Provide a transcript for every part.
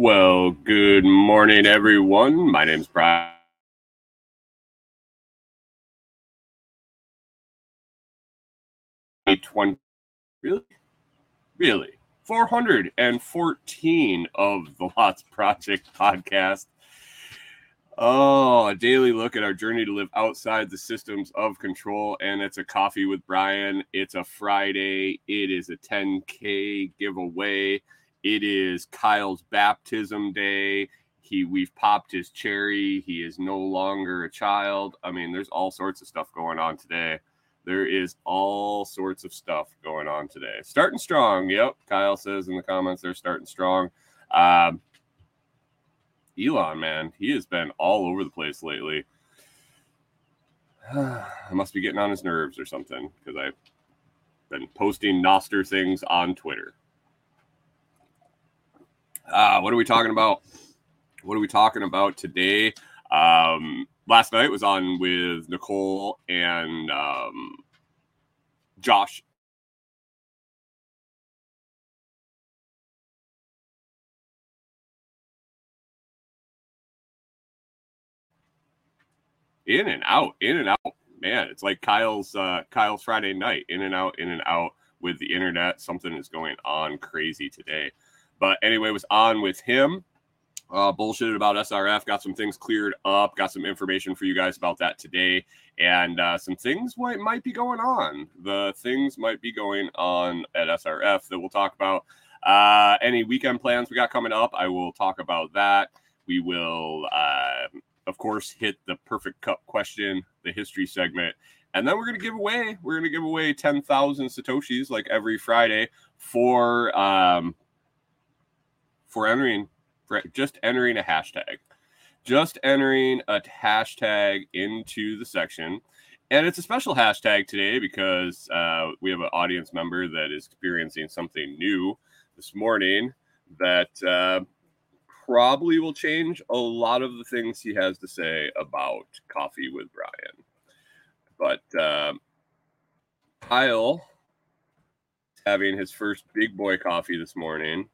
Well, good morning, everyone. My name's Brian. Twenty, really, really, four hundred and fourteen of the Lots Project podcast. Oh, a daily look at our journey to live outside the systems of control. And it's a coffee with Brian. It's a Friday. It is a 10K giveaway. It is Kyle's baptism day. He we've popped his cherry. He is no longer a child. I mean, there's all sorts of stuff going on today. There is all sorts of stuff going on today. Starting strong. Yep. Kyle says in the comments they're starting strong. Um, Elon, man, he has been all over the place lately. I must be getting on his nerves or something because I've been posting Nostr things on Twitter. Uh, what are we talking about? What are we talking about today? Um, last night was on with Nicole and um, Josh in and out, in and out. Man, it's like Kyle's uh, Kyle's Friday night, in and out, in and out with the internet. Something is going on crazy today. But anyway, was on with him. Uh, bullshitted about SRF. Got some things cleared up. Got some information for you guys about that today, and uh, some things might might be going on. The things might be going on at SRF that we'll talk about. Uh, any weekend plans we got coming up, I will talk about that. We will uh, of course, hit the perfect cup question, the history segment. And then we're going to give away, we're going to give away 10,000 Satoshis like every Friday for, um, for entering, for just entering a hashtag, just entering a hashtag into the section. And it's a special hashtag today because uh, we have an audience member that is experiencing something new this morning that uh, probably will change a lot of the things he has to say about coffee with Brian. But um, Kyle is having his first big boy coffee this morning.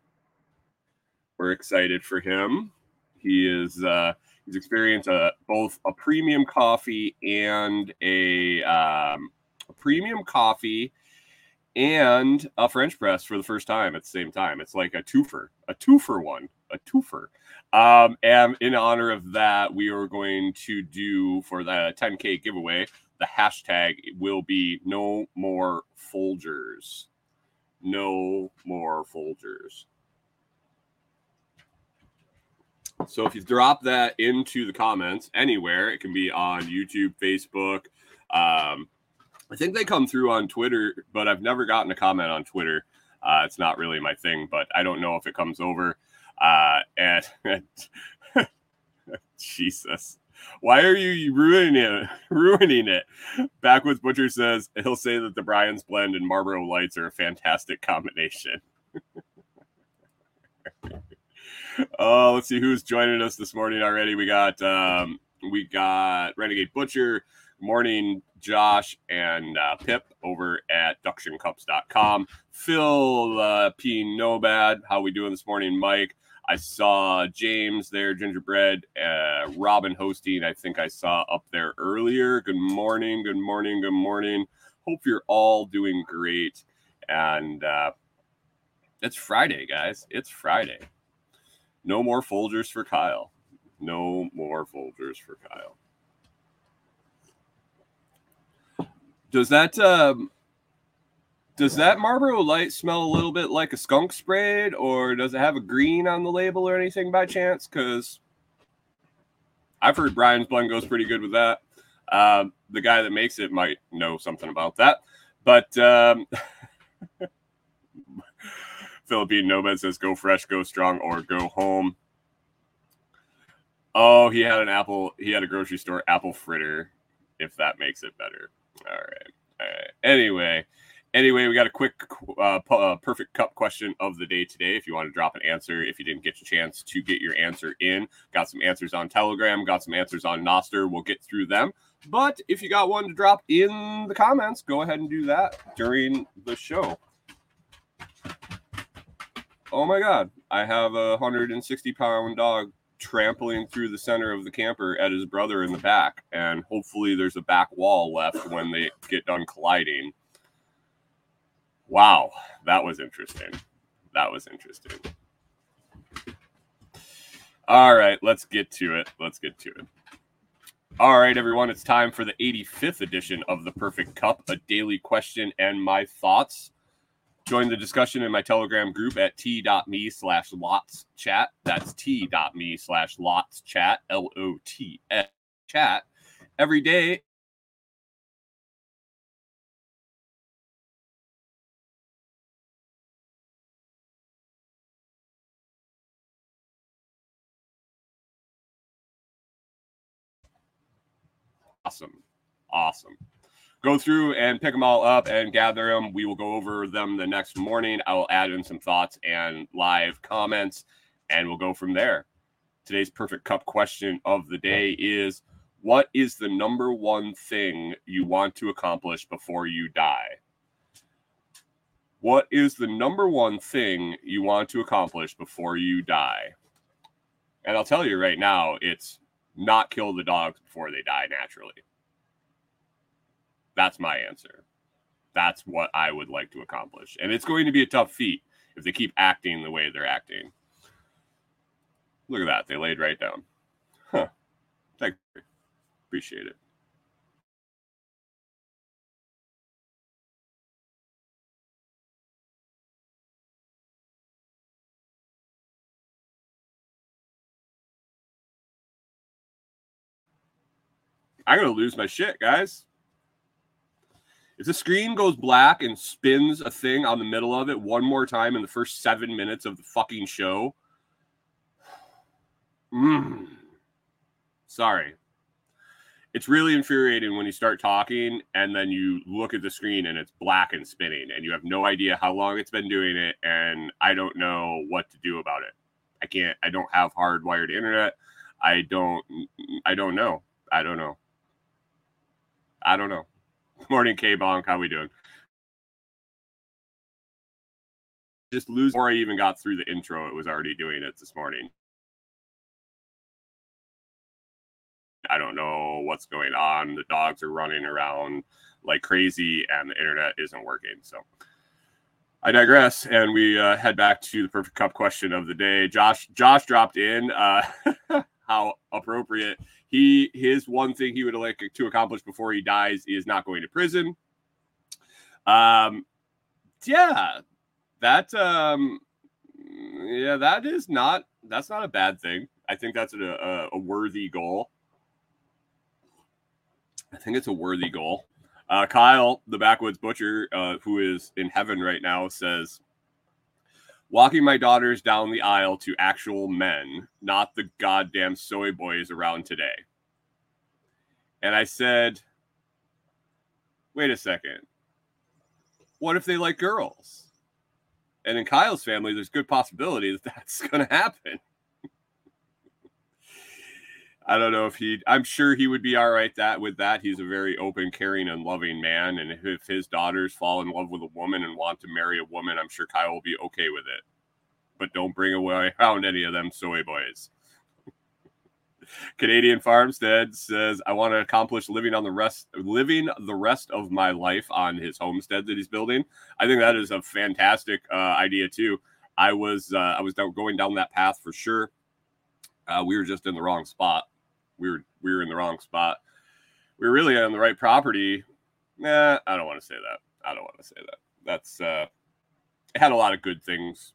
We're excited for him. He is uh, he's experienced a, both a premium coffee and a, um, a premium coffee and a French press for the first time at the same time. It's like a twofer, a twofer one a twofer. Um, and in honor of that, we are going to do for the 10K giveaway, the hashtag will be no more Folgers. No more Folgers. So if you drop that into the comments anywhere, it can be on YouTube, Facebook. Um, I think they come through on Twitter, but I've never gotten a comment on Twitter. Uh, it's not really my thing, but I don't know if it comes over. Uh, and Jesus, why are you ruining it? Ruining it. Backwoods Butcher says he'll say that the Brian's blend and Marlboro Lights are a fantastic combination. oh, let's see who's joining us this morning already. We got um, we got Renegade Butcher, morning Josh and uh, Pip over at ductioncups.com. Phil uh, P. Nobad, how we doing this morning, Mike? I saw James there, Gingerbread, uh, Robin hosting. I think I saw up there earlier. Good morning, good morning, good morning. Hope you're all doing great. And uh, it's Friday, guys. It's Friday. No more Folgers for Kyle. No more Folgers for Kyle. Does that um, does that Marlboro Light smell a little bit like a skunk sprayed, or does it have a green on the label or anything by chance? Because I've heard Brian's blend goes pretty good with that. Um, the guy that makes it might know something about that. But um, Philippine Nomad says, "Go fresh, go strong, or go home." Oh, he had an apple. He had a grocery store apple fritter. If that makes it better. All right. All right. Anyway, Anyway, we got a quick uh, uh, perfect cup question of the day today. If you want to drop an answer, if you didn't get a chance to get your answer in, got some answers on Telegram, got some answers on Nostr. We'll get through them. But if you got one to drop in the comments, go ahead and do that during the show. Oh my God, I have a 160 pound dog trampling through the center of the camper at his brother in the back, and hopefully there's a back wall left when they get done colliding. Wow, that was interesting. That was interesting. All right, let's get to it. Let's get to it. All right, everyone, it's time for the 85th edition of the Perfect Cup, a daily question and my thoughts. Join the discussion in my Telegram group at t.me slash lots chat. That's t.me slash lots chat, L O T S chat. Every day, awesome. Awesome. Go through and pick them all up and gather them. We will go over them the next morning. I will add in some thoughts and live comments, and we'll go from there. Today's perfect cup question of the day is What is the number one thing you want to accomplish before you die? What is the number one thing you want to accomplish before you die? And I'll tell you right now, it's not kill the dogs before they die naturally. That's my answer. That's what I would like to accomplish. And it's going to be a tough feat if they keep acting the way they're acting. Look at that. They laid right down. Huh. Thank you. Appreciate it. I'm to lose my shit, guys. If the screen goes black and spins a thing on the middle of it one more time in the first seven minutes of the fucking show, mm, sorry. It's really infuriating when you start talking and then you look at the screen and it's black and spinning and you have no idea how long it's been doing it and I don't know what to do about it. I can't I don't have hardwired internet. I don't I don't know. I don't know. I don't know. Morning, K Bonk. How we doing? Just lose before I even got through the intro. It was already doing it this morning. I don't know what's going on. The dogs are running around like crazy, and the internet isn't working. So I digress, and we uh, head back to the perfect cup question of the day. Josh, Josh dropped in. Uh, how appropriate he his one thing he would like to accomplish before he dies is not going to prison. Um, yeah, that um, yeah, that is not that's not a bad thing. I think that's a, a, a worthy goal. I think it's a worthy goal. Uh, Kyle, the backwoods butcher, uh, who is in heaven right now, says, "Walking my daughters down the aisle to actual men, not the goddamn soy boys around today." And I said, "Wait a second. What if they like girls?" And in Kyle's family, there's good possibility that that's going to happen. I don't know if he. I'm sure he would be all right that with that. He's a very open, caring, and loving man. And if his daughters fall in love with a woman and want to marry a woman, I'm sure Kyle will be okay with it. But don't bring away around any of them soy boys. Canadian Farmstead says, "I want to accomplish living on the rest, living the rest of my life on his homestead that he's building." I think that is a fantastic uh, idea too. I was uh, I was going down that path for sure. Uh, we were just in the wrong spot we were we were in the wrong spot. We were really on the right property. Nah, I don't want to say that. I don't want to say that. That's uh it had a lot of good things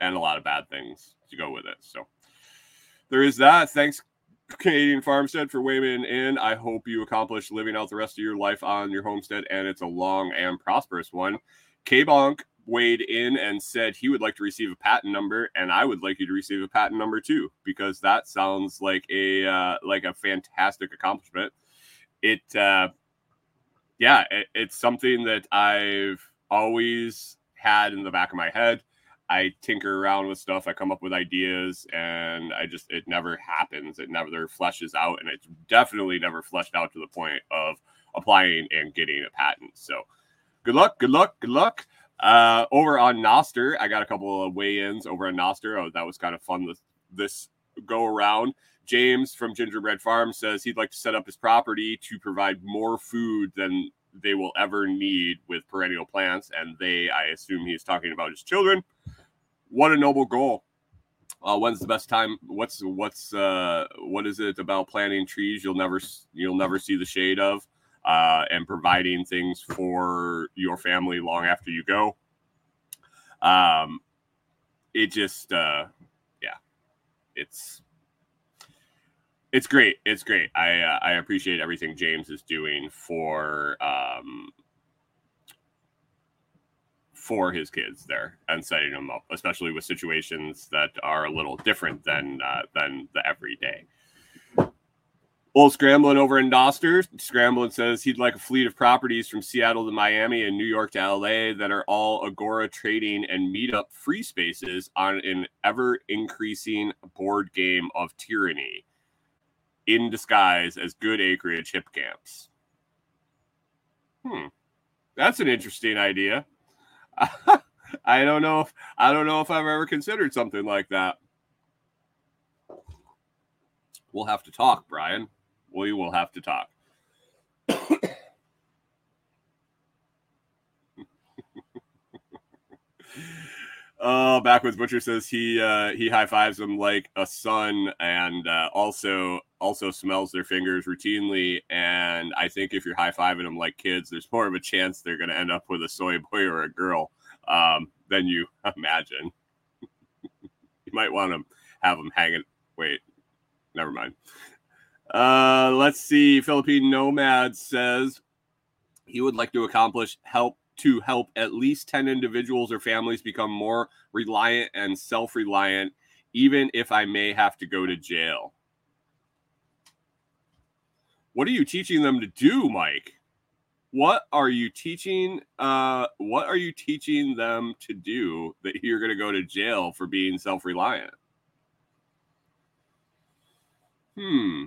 and a lot of bad things to go with it. So there is that. Thanks, Canadian Farmstead, for weighing in. I hope you accomplish living out the rest of your life on your homestead, and it's a long and prosperous one. K Bonk weighed in and said he would like to receive a patent number, and I would like you to receive a patent number too, because that sounds like a uh, like a fantastic accomplishment. It, uh, yeah, it, it's something that I've always had in the back of my head. I tinker around with stuff. I come up with ideas, and I just it never happens. It never fleshes out, and it's definitely never fleshed out to the point of applying and getting a patent. So, good luck, good luck, good luck. Uh, over on Nostr, I got a couple of weigh-ins over on Nostr. Oh, that was kind of fun this this go around. James from Gingerbread Farm says he'd like to set up his property to provide more food than they will ever need with perennial plants. And they, I assume he's talking about his children. What a noble goal. Uh, when's the best time? What's what's uh, what is it about planting trees you'll never you'll never see the shade of, uh, and providing things for your family long after you go. Um, it just uh, yeah, it's it's great. It's great. I uh, I appreciate everything James is doing for um for his kids there and setting them up, especially with situations that are a little different than uh, than the everyday. Old Scrambling over in Nostr. Scrambling says he'd like a fleet of properties from Seattle to Miami and New York to LA that are all Agora trading and meetup free spaces on an ever increasing board game of tyranny in disguise as good acreage hip camps. Hmm. That's an interesting idea. I don't know if I don't know if I've ever considered something like that. We'll have to talk, Brian. We will have to talk. Oh, backwards butcher says he uh, he high fives them like a son, and uh, also also smells their fingers routinely. And I think if you're high fiving them like kids, there's more of a chance they're going to end up with a soy boy or a girl um, than you imagine. you might want to have them hanging. Wait, never mind. Uh, let's see. Philippine Nomad says he would like to accomplish help to help at least 10 individuals or families become more reliant and self reliant, even if I may have to go to jail. What are you teaching them to do, Mike? What are you teaching? Uh, what are you teaching them to do that you're going to go to jail for being self reliant? Hmm.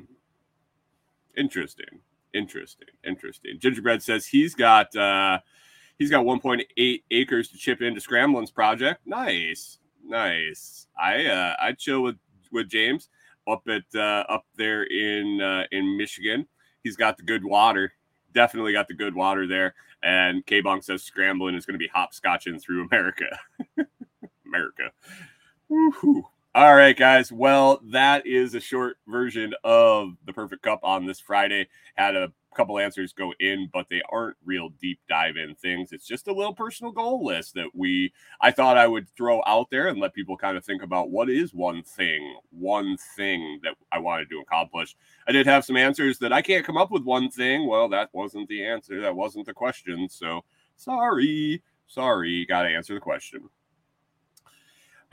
Interesting. Interesting. Interesting. Gingerbread says he's got uh, He's got 1.8 acres to chip into Scrambling's project. Nice, nice. I uh, I chill with with James up at uh, up there in uh, in Michigan. He's got the good water. Definitely got the good water there. And K Bong says Scrambling is going to be hopscotching through America. America. Woo-hoo. All right, guys. Well, that is a short version of the Perfect Cup on this Friday. Had a couple answers go in, but they aren't real deep dive in things. It's just a little personal goal list that we I thought I would throw out there and let people kind of think about what is one thing, one thing that I wanted to accomplish. I did have some answers that I can't come up with one thing. Well, that wasn't the answer. That wasn't the question. So sorry. Sorry, got to answer the question.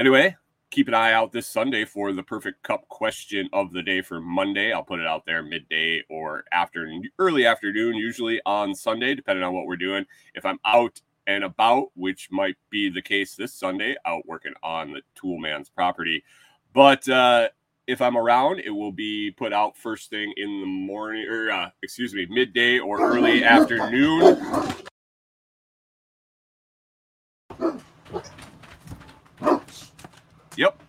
Anyway, keep an eye out this Sunday for the perfect cup question of the day for Monday. I'll put it out there midday or afternoon, early afternoon, usually on Sunday, depending on what we're doing. If I'm out and about, which might be the case this Sunday, out working on the Toolman's property. But uh, if I'm around, it will be put out first thing in the morning, or uh, excuse me, midday or early afternoon. Yep.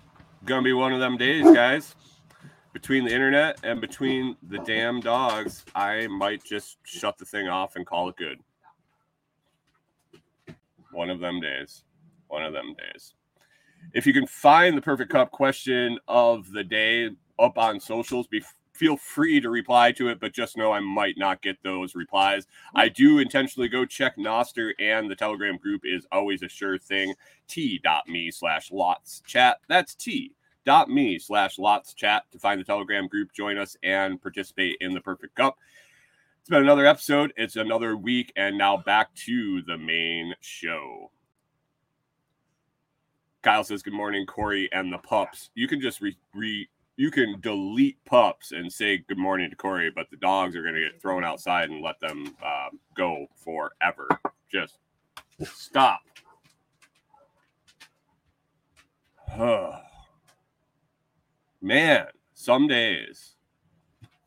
Gonna be one of them days, guys. Between the internet and between the damn dogs, I might just shut the thing off and call it good. One of them days. One of them days. If you can find the perfect cup question of the day up on socials, be feel free to reply to it, but just know I might not get those replies. I mm-hmm. do intentionally go check Nostr and the Telegram group is always a sure thing. T.me slash lots chat. That's T dot me slash lots chat to find the Telegram group, join us, and participate in the perfect cup. It's been another episode. It's another week, and now back to the main show. Kyle says, Good morning, Corey and the pups. You can just re, re you can delete pups and say good morning to Corey, but the dogs are going to get thrown outside and let them um, go forever. Just Stop. Man, some days,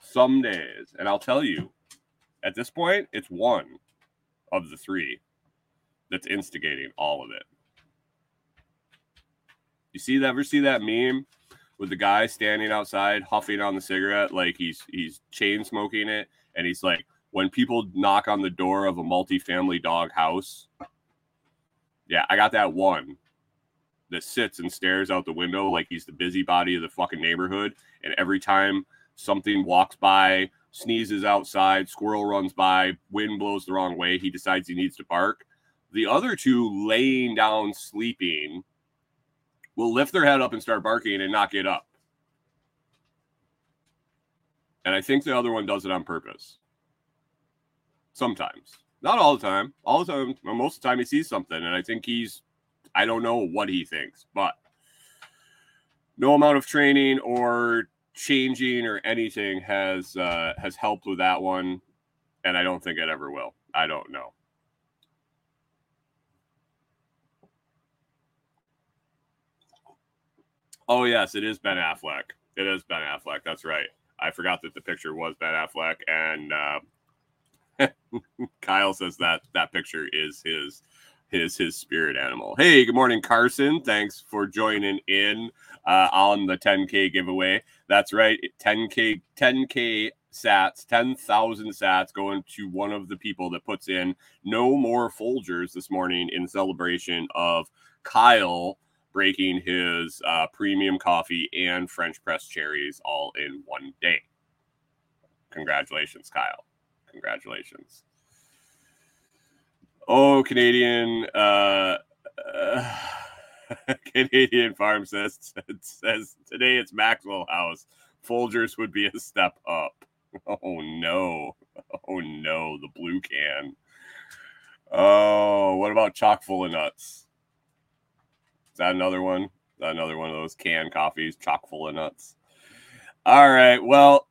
some days, and I'll tell you, at this point, it's one of the three that's instigating all of it. You see? Ever see that meme with the guy standing outside huffing on the cigarette like he's he's chain smoking it, and he's like, when people knock on the door of a multi-family dog house, yeah, I got that one that sits and stares out the window like he's the busybody of the fucking neighborhood. And every time something walks by, sneezes outside, squirrel runs by, wind blows the wrong way, he decides he needs to bark. The other two laying down sleeping will lift their head up and start barking and not get up. And I think the other one does it on purpose. Sometimes. Not all the time. All the time. Most of the time he sees something. And I think he's I don't know what he thinks, but no amount of training or changing or anything has uh, has helped with that one, and I don't think it ever will. I don't know. Oh yes, it is Ben Affleck. It is Ben Affleck. That's right. I forgot that the picture was Ben Affleck, and uh, Kyle says that that picture is his his his spirit animal. Hey, good morning, Carson. Thanks for joining in uh, on the 10k giveaway. That's right, 10k 10k sats, 10,000 sats going to one of the people that puts in no more Folgers this morning in celebration of Kyle breaking his uh, premium coffee and French press cherries all in one day. Congratulations, Kyle. Congratulations. Oh, Canadian uh, uh, Canadian farm says says today it's Maxwell House. Folgers would be a step up. Oh no. Oh no, the blue can. Oh, what about chock full of nuts? That another one? That another one of those canned coffees, chock full of nuts? All right. Well,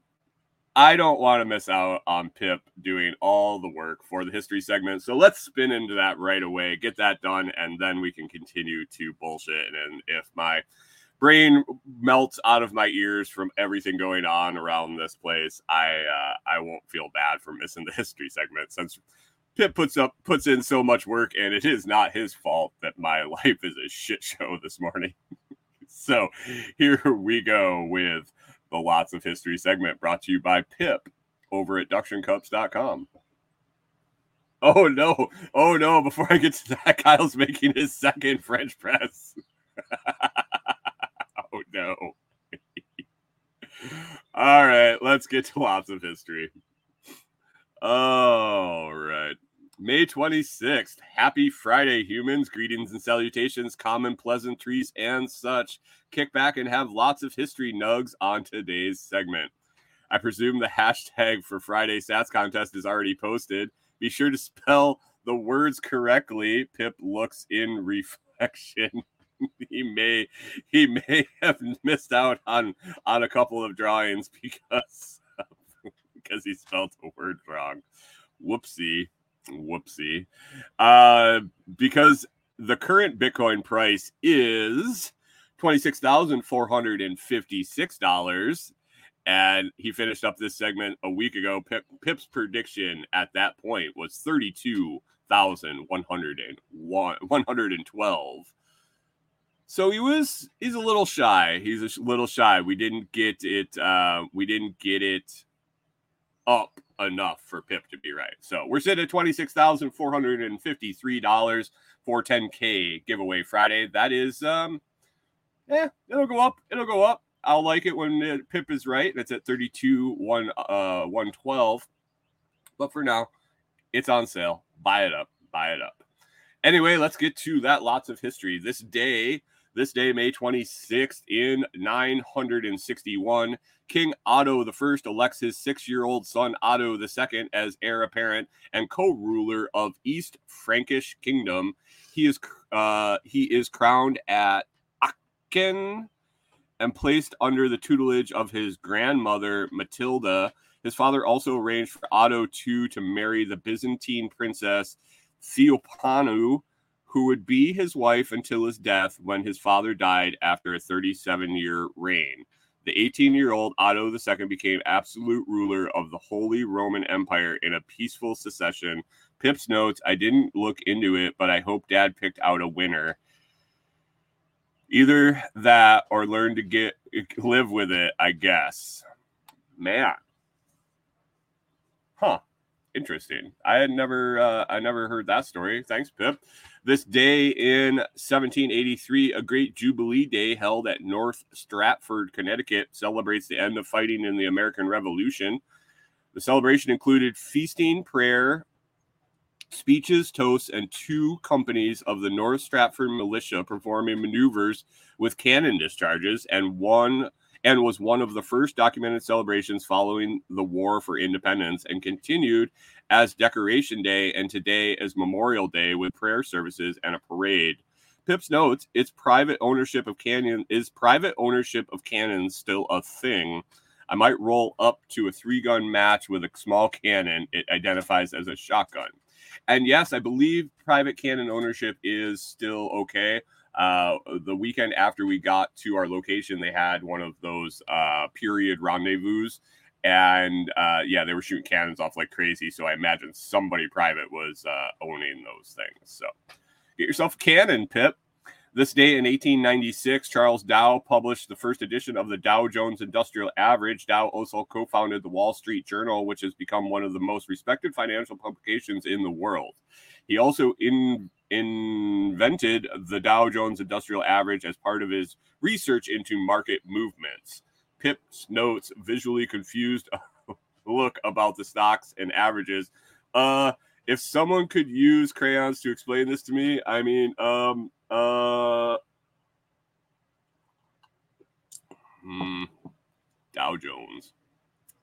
I don't want to miss out on Pip doing all the work for the history segment. So let's spin into that right away, get that done, and then we can continue to bullshit. And if my brain melts out of my ears from everything going on around this place, I uh, I won't feel bad for missing the history segment since Pip puts up puts in so much work, and it is not his fault that my life is a shit show this morning. so here we go with the Lots of History segment brought to you by Pip over at ductioncups.com. Oh no, oh no, before I get to that, Kyle's making his second French press. oh no. All right, let's get to lots of history. Right. May 26th. Happy Friday, humans. Greetings and salutations, common pleasantries, and such. Kick back and have lots of history nugs on today's segment. I presume the hashtag for Friday Sats contest is already posted. Be sure to spell the words correctly. Pip looks in reflection. he may he may have missed out on on a couple of drawings because because he spelled the word wrong. Whoopsie. Whoopsie. Uh, because the current Bitcoin price is $26,456. And he finished up this segment a week ago. Pip, Pip's prediction at that point was 32,112. So he was he's a little shy. He's a little shy. We didn't get it uh we didn't get it up enough for Pip to be right. So we're sitting at $26,453 for 10K giveaway Friday. That is, um, yeah, it'll go up. It'll go up. I'll like it when uh, Pip is right. It's at 32, 1, uh, 112. But for now, it's on sale. Buy it up. Buy it up. Anyway, let's get to that lots of history. This day, this day, May 26th, in 961, King Otto I elects his six year old son Otto II as heir apparent and co ruler of East Frankish Kingdom. He is, uh, he is crowned at Aachen and placed under the tutelage of his grandmother Matilda. His father also arranged for Otto II to marry the Byzantine princess Theophanu who would be his wife until his death when his father died after a 37 year reign. The 18 year old Otto II became absolute ruler of the Holy Roman Empire in a peaceful secession. Pip's notes I didn't look into it, but I hope dad picked out a winner. Either that or learn to get live with it, I guess. Man. Huh. Interesting. I had never uh, I never heard that story. Thanks, Pip. This day in 1783, a great Jubilee Day held at North Stratford, Connecticut, celebrates the end of fighting in the American Revolution. The celebration included feasting, prayer, speeches, toasts, and two companies of the North Stratford militia performing maneuvers with cannon discharges, and one and was one of the first documented celebrations following the War for Independence, and continued as Decoration Day and today as Memorial Day with prayer services and a parade. Pips notes its private ownership of cannon is private ownership of cannons still a thing. I might roll up to a three gun match with a small cannon it identifies as a shotgun. And yes, I believe private cannon ownership is still okay. Uh, the weekend after we got to our location, they had one of those uh, period rendezvous. And uh, yeah, they were shooting cannons off like crazy. So I imagine somebody private was uh, owning those things. So get yourself a cannon, Pip. This day in 1896, Charles Dow published the first edition of the Dow Jones Industrial Average. Dow also co founded the Wall Street Journal, which has become one of the most respected financial publications in the world. He also in, invented the Dow Jones Industrial Average as part of his research into market movements. Pip's notes visually confused look about the stocks and averages. Uh, if someone could use crayons to explain this to me, I mean, um, uh, hmm, Dow Jones.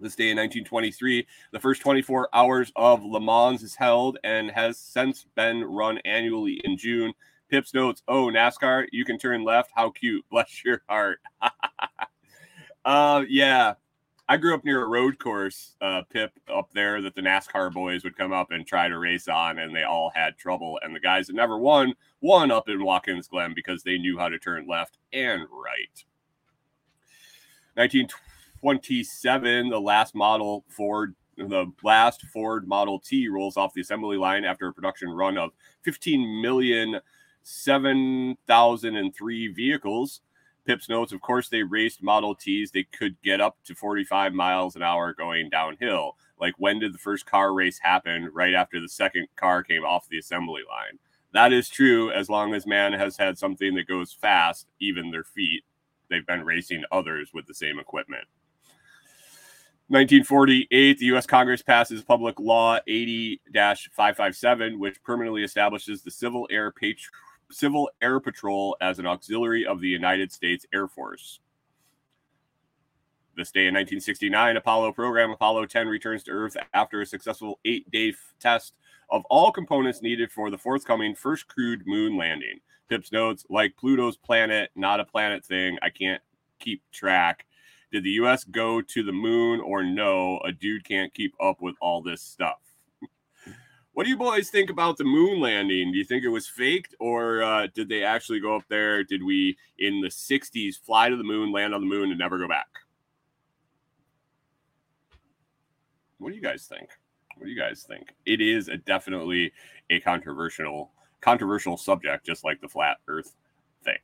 This day in 1923, the first 24 hours of Le Mans is held and has since been run annually in June. Pips notes, "Oh, NASCAR, you can turn left. How cute! Bless your heart." uh, yeah, I grew up near a road course, uh, Pip, up there that the NASCAR boys would come up and try to race on, and they all had trouble. And the guys that never won won up in Watkins Glen because they knew how to turn left and right. 1927, the last model Ford, the last Ford Model T rolls off the assembly line after a production run of 15 million 7,003 vehicles. Pips notes, of course, they raced Model Ts. They could get up to 45 miles an hour going downhill. Like, when did the first car race happen? Right after the second car came off the assembly line. That is true as long as man has had something that goes fast, even their feet. They've been racing others with the same equipment. 1948, the U.S. Congress passes Public Law 80 557, which permanently establishes the Civil Air Patriot Civil Air Patrol as an auxiliary of the United States Air Force. This day in 1969, Apollo program Apollo 10 returns to Earth after a successful eight day f- test of all components needed for the forthcoming first crewed moon landing. Pips notes, like Pluto's planet, not a planet thing. I can't keep track. Did the US go to the moon or no? A dude can't keep up with all this stuff. What do you boys think about the moon landing? Do you think it was faked or uh, did they actually go up there? Did we in the 60s fly to the moon, land on the moon, and never go back? What do you guys think? What do you guys think? It is a definitely a controversial controversial subject, just like the flat Earth thing.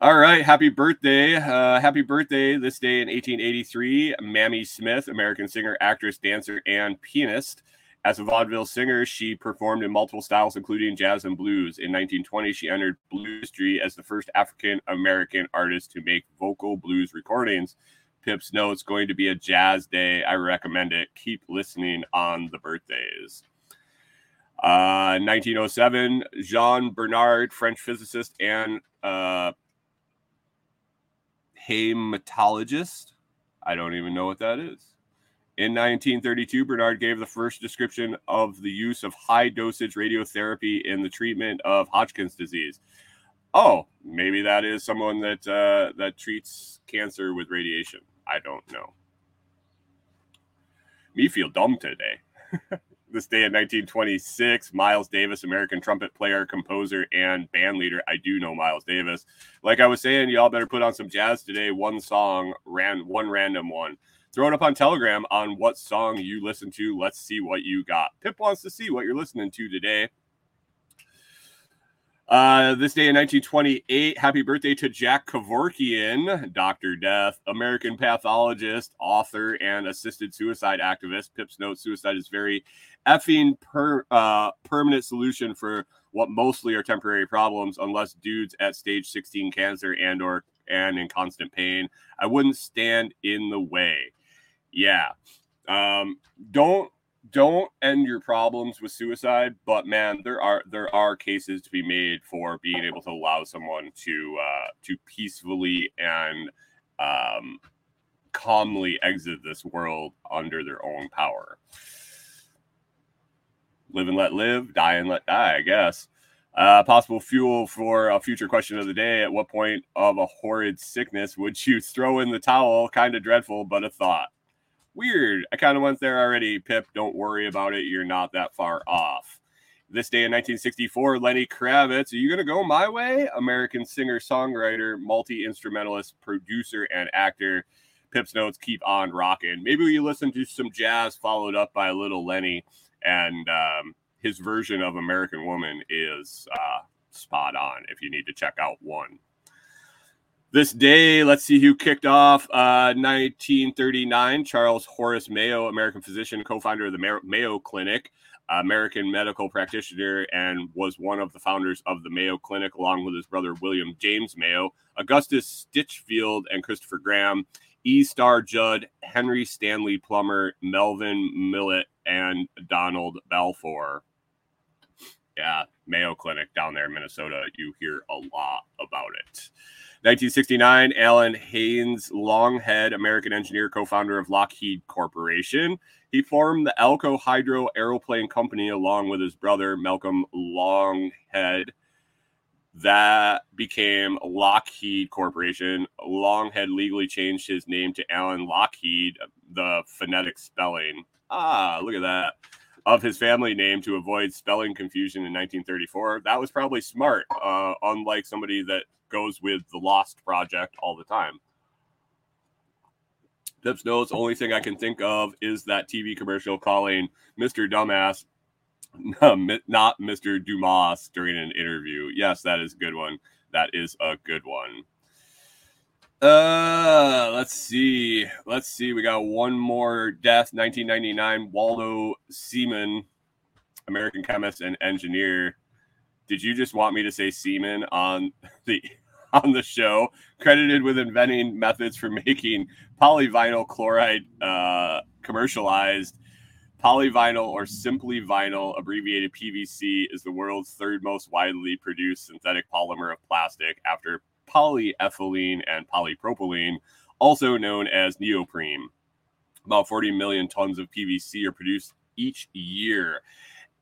All right, happy birthday. Uh, happy birthday this day in 1883. Mamie Smith, American singer, actress, dancer, and pianist. As a vaudeville singer, she performed in multiple styles, including jazz and blues. In 1920, she entered blues history as the first African American artist to make vocal blues recordings. Pips notes going to be a jazz day. I recommend it. Keep listening on the birthdays. Uh, 1907, Jean Bernard, French physicist and uh, hematologist. I don't even know what that is. In 1932, Bernard gave the first description of the use of high dosage radiotherapy in the treatment of Hodgkin's disease. Oh, maybe that is someone that uh, that treats cancer with radiation. I don't know. Me feel dumb today. This day in 1926, Miles Davis, American trumpet player, composer, and band leader. I do know Miles Davis. Like I was saying, y'all better put on some jazz today. One song, ran one random one. Throw it up on Telegram on what song you listen to. Let's see what you got. Pip wants to see what you're listening to today. Uh, this day in 1928, happy birthday to Jack Kevorkian, Dr. Death, American pathologist, author, and assisted suicide activist. Pip's note suicide is very effing per, uh, permanent solution for what mostly are temporary problems, unless dudes at stage 16 cancer and or and in constant pain. I wouldn't stand in the way. Yeah. Um, don't don't end your problems with suicide but man there are there are cases to be made for being able to allow someone to uh to peacefully and um calmly exit this world under their own power. Live and let live die and let die i guess. Uh, possible fuel for a future question of the day. At what point of a horrid sickness would you throw in the towel? Kind of dreadful but a thought Weird. I kind of went there already. Pip, don't worry about it. You're not that far off. This day in 1964, Lenny Kravitz. Are you to go my way? American singer, songwriter, multi instrumentalist, producer, and actor. Pip's notes keep on rocking. Maybe we listen to some jazz followed up by a little Lenny, and um, his version of American Woman is uh, spot on if you need to check out one this day, let's see who kicked off uh, 1939. Charles Horace Mayo, American physician, co founder of the Mayo Clinic, American medical practitioner, and was one of the founders of the Mayo Clinic, along with his brother William James Mayo, Augustus Stinchfield, and Christopher Graham, E. Starr Judd, Henry Stanley Plummer, Melvin Millet, and Donald Balfour. Yeah, Mayo Clinic down there in Minnesota. You hear a lot about it. 1969, Alan Haines Longhead, American engineer, co founder of Lockheed Corporation. He formed the Alco Hydro Aeroplane Company along with his brother, Malcolm Longhead. That became Lockheed Corporation. Longhead legally changed his name to Alan Lockheed, the phonetic spelling. Ah, look at that. Of his family name to avoid spelling confusion in 1934. That was probably smart, uh, unlike somebody that goes with the Lost Project all the time. Pips knows only thing I can think of is that TV commercial calling Mr. Dumbass not Mr. Dumas during an interview. Yes, that is a good one. That is a good one. Uh, let's see. Let's see. We got one more death. 1999. Waldo Semon, American chemist and engineer. Did you just want me to say Seaman on the on the show, credited with inventing methods for making polyvinyl chloride uh, commercialized. Polyvinyl or simply vinyl, abbreviated PVC, is the world's third most widely produced synthetic polymer of plastic after polyethylene and polypropylene, also known as neoprene. About 40 million tons of PVC are produced each year.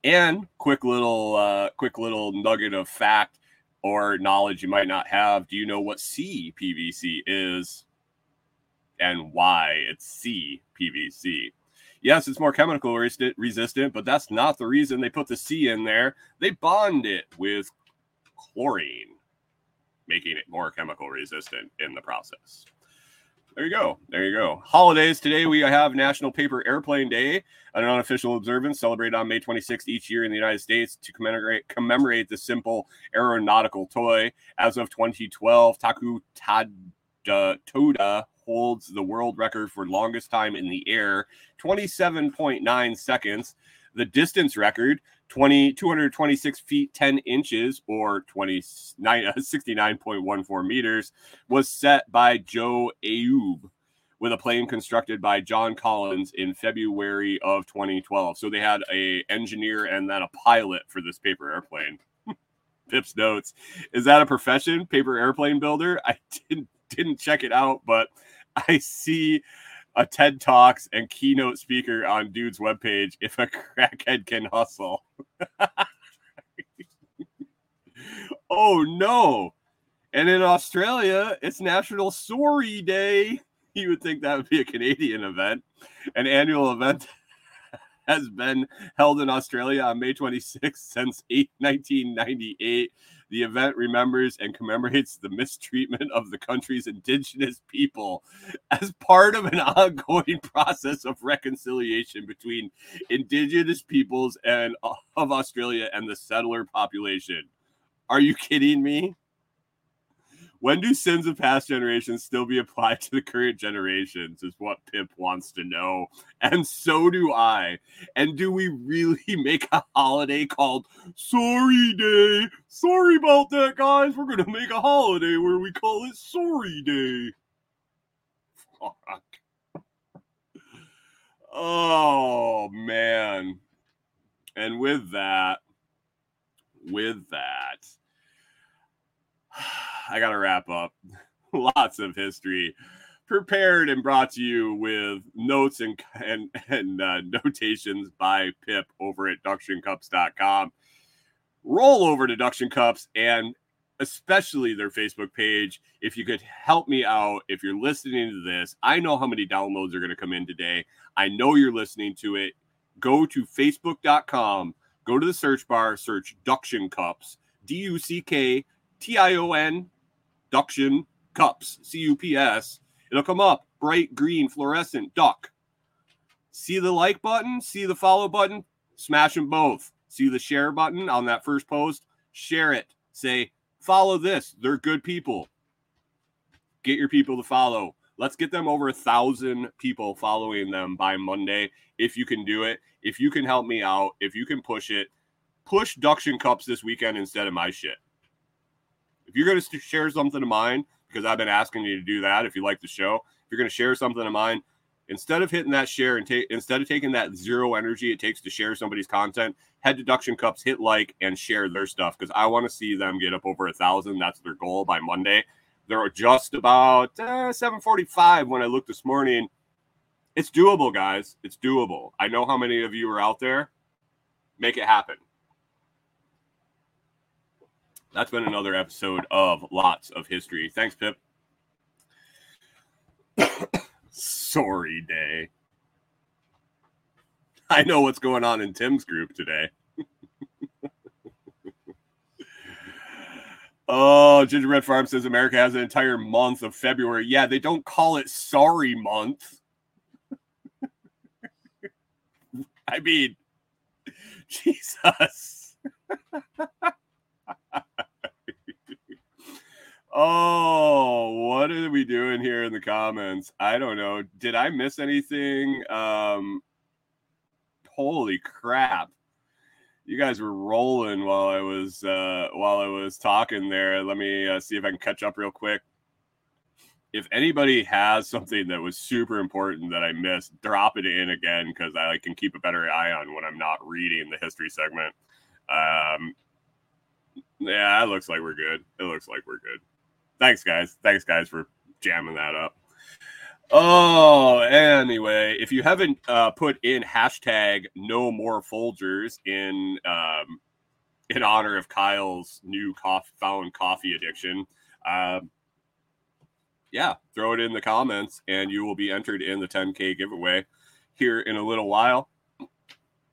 And quick little uh, quick little nugget of fact or knowledge you might not have. Do you know what CPVC is and why it's CPVC? Yes, it's more chemical resistant, but that's not the reason they put the C in there. They bond it with chlorine, making it more chemical resistant in the process. There you go. There you go. Holidays today we have National Paper Airplane Day, an unofficial observance celebrated on May 26th each year in the United States to commemorate commemorate the simple aeronautical toy. As of 2012, Taku Tada Toda holds the world record for longest time in the air, 27.9 seconds. The distance record 20, 226 feet 10 inches or 29 69.14 meters was set by Joe Ayoub with a plane constructed by John Collins in February of 2012. So they had a engineer and then a pilot for this paper airplane. Pips notes. Is that a profession? Paper airplane builder? I didn't didn't check it out, but I see a TED Talks and keynote speaker on dude's webpage if a crackhead can hustle. oh no. And in Australia, it's National Sorry Day. You would think that would be a Canadian event, an annual event has been held in Australia on May 26th since 8, 1998. The event remembers and commemorates the mistreatment of the country's indigenous people as part of an ongoing process of reconciliation between indigenous peoples and uh, of Australia and the settler population. Are you kidding me? When do sins of past generations still be applied to the current generations? Is what Pip wants to know. And so do I. And do we really make a holiday called Sorry Day? Sorry about that, guys. We're going to make a holiday where we call it Sorry Day. Fuck. Oh, man. And with that, with that, I got to wrap up. Lots of history prepared and brought to you with notes and and, and uh, notations by Pip over at ducktioncups.com. Roll over to Ducktion Cups and especially their Facebook page. If you could help me out, if you're listening to this, I know how many downloads are going to come in today. I know you're listening to it. Go to facebook.com, go to the search bar, search Ducktion Cups, D U C K T I O N, Ducktion Cups, C U P S. It'll come up bright green fluorescent duck. See the like button, see the follow button, smash them both. See the share button on that first post, share it. Say, follow this. They're good people. Get your people to follow. Let's get them over a thousand people following them by Monday. If you can do it, if you can help me out, if you can push it, push Ducktion Cups this weekend instead of my shit. If you're going to share something of mine, because I've been asking you to do that, if you like the show, if you're going to share something of mine, instead of hitting that share and take instead of taking that zero energy it takes to share somebody's content, head deduction Cups, hit like, and share their stuff because I want to see them get up over a thousand. That's their goal by Monday. They're just about uh, 7:45 when I looked this morning. It's doable, guys. It's doable. I know how many of you are out there. Make it happen that's been another episode of Lots of History. Thanks, Pip. Sorry, Day. I know what's going on in Tim's group today. oh, Gingerbread Farm says America has an entire month of February. Yeah, they don't call it Sorry Month. I mean, Jesus. Oh, what are we doing here in the comments? I don't know. Did I miss anything? Um, holy crap! You guys were rolling while I was uh, while I was talking there. Let me uh, see if I can catch up real quick. If anybody has something that was super important that I missed, drop it in again because I can keep a better eye on when I'm not reading the history segment. Um, yeah, it looks like we're good. It looks like we're good thanks, guys. Thanks, guys, for jamming that up. Oh, anyway, if you haven't uh, put in hashtag no more Folgers in um, in honor of Kyle's new found coffee addiction, um, yeah, throw it in the comments and you will be entered in the 10K giveaway here in a little while.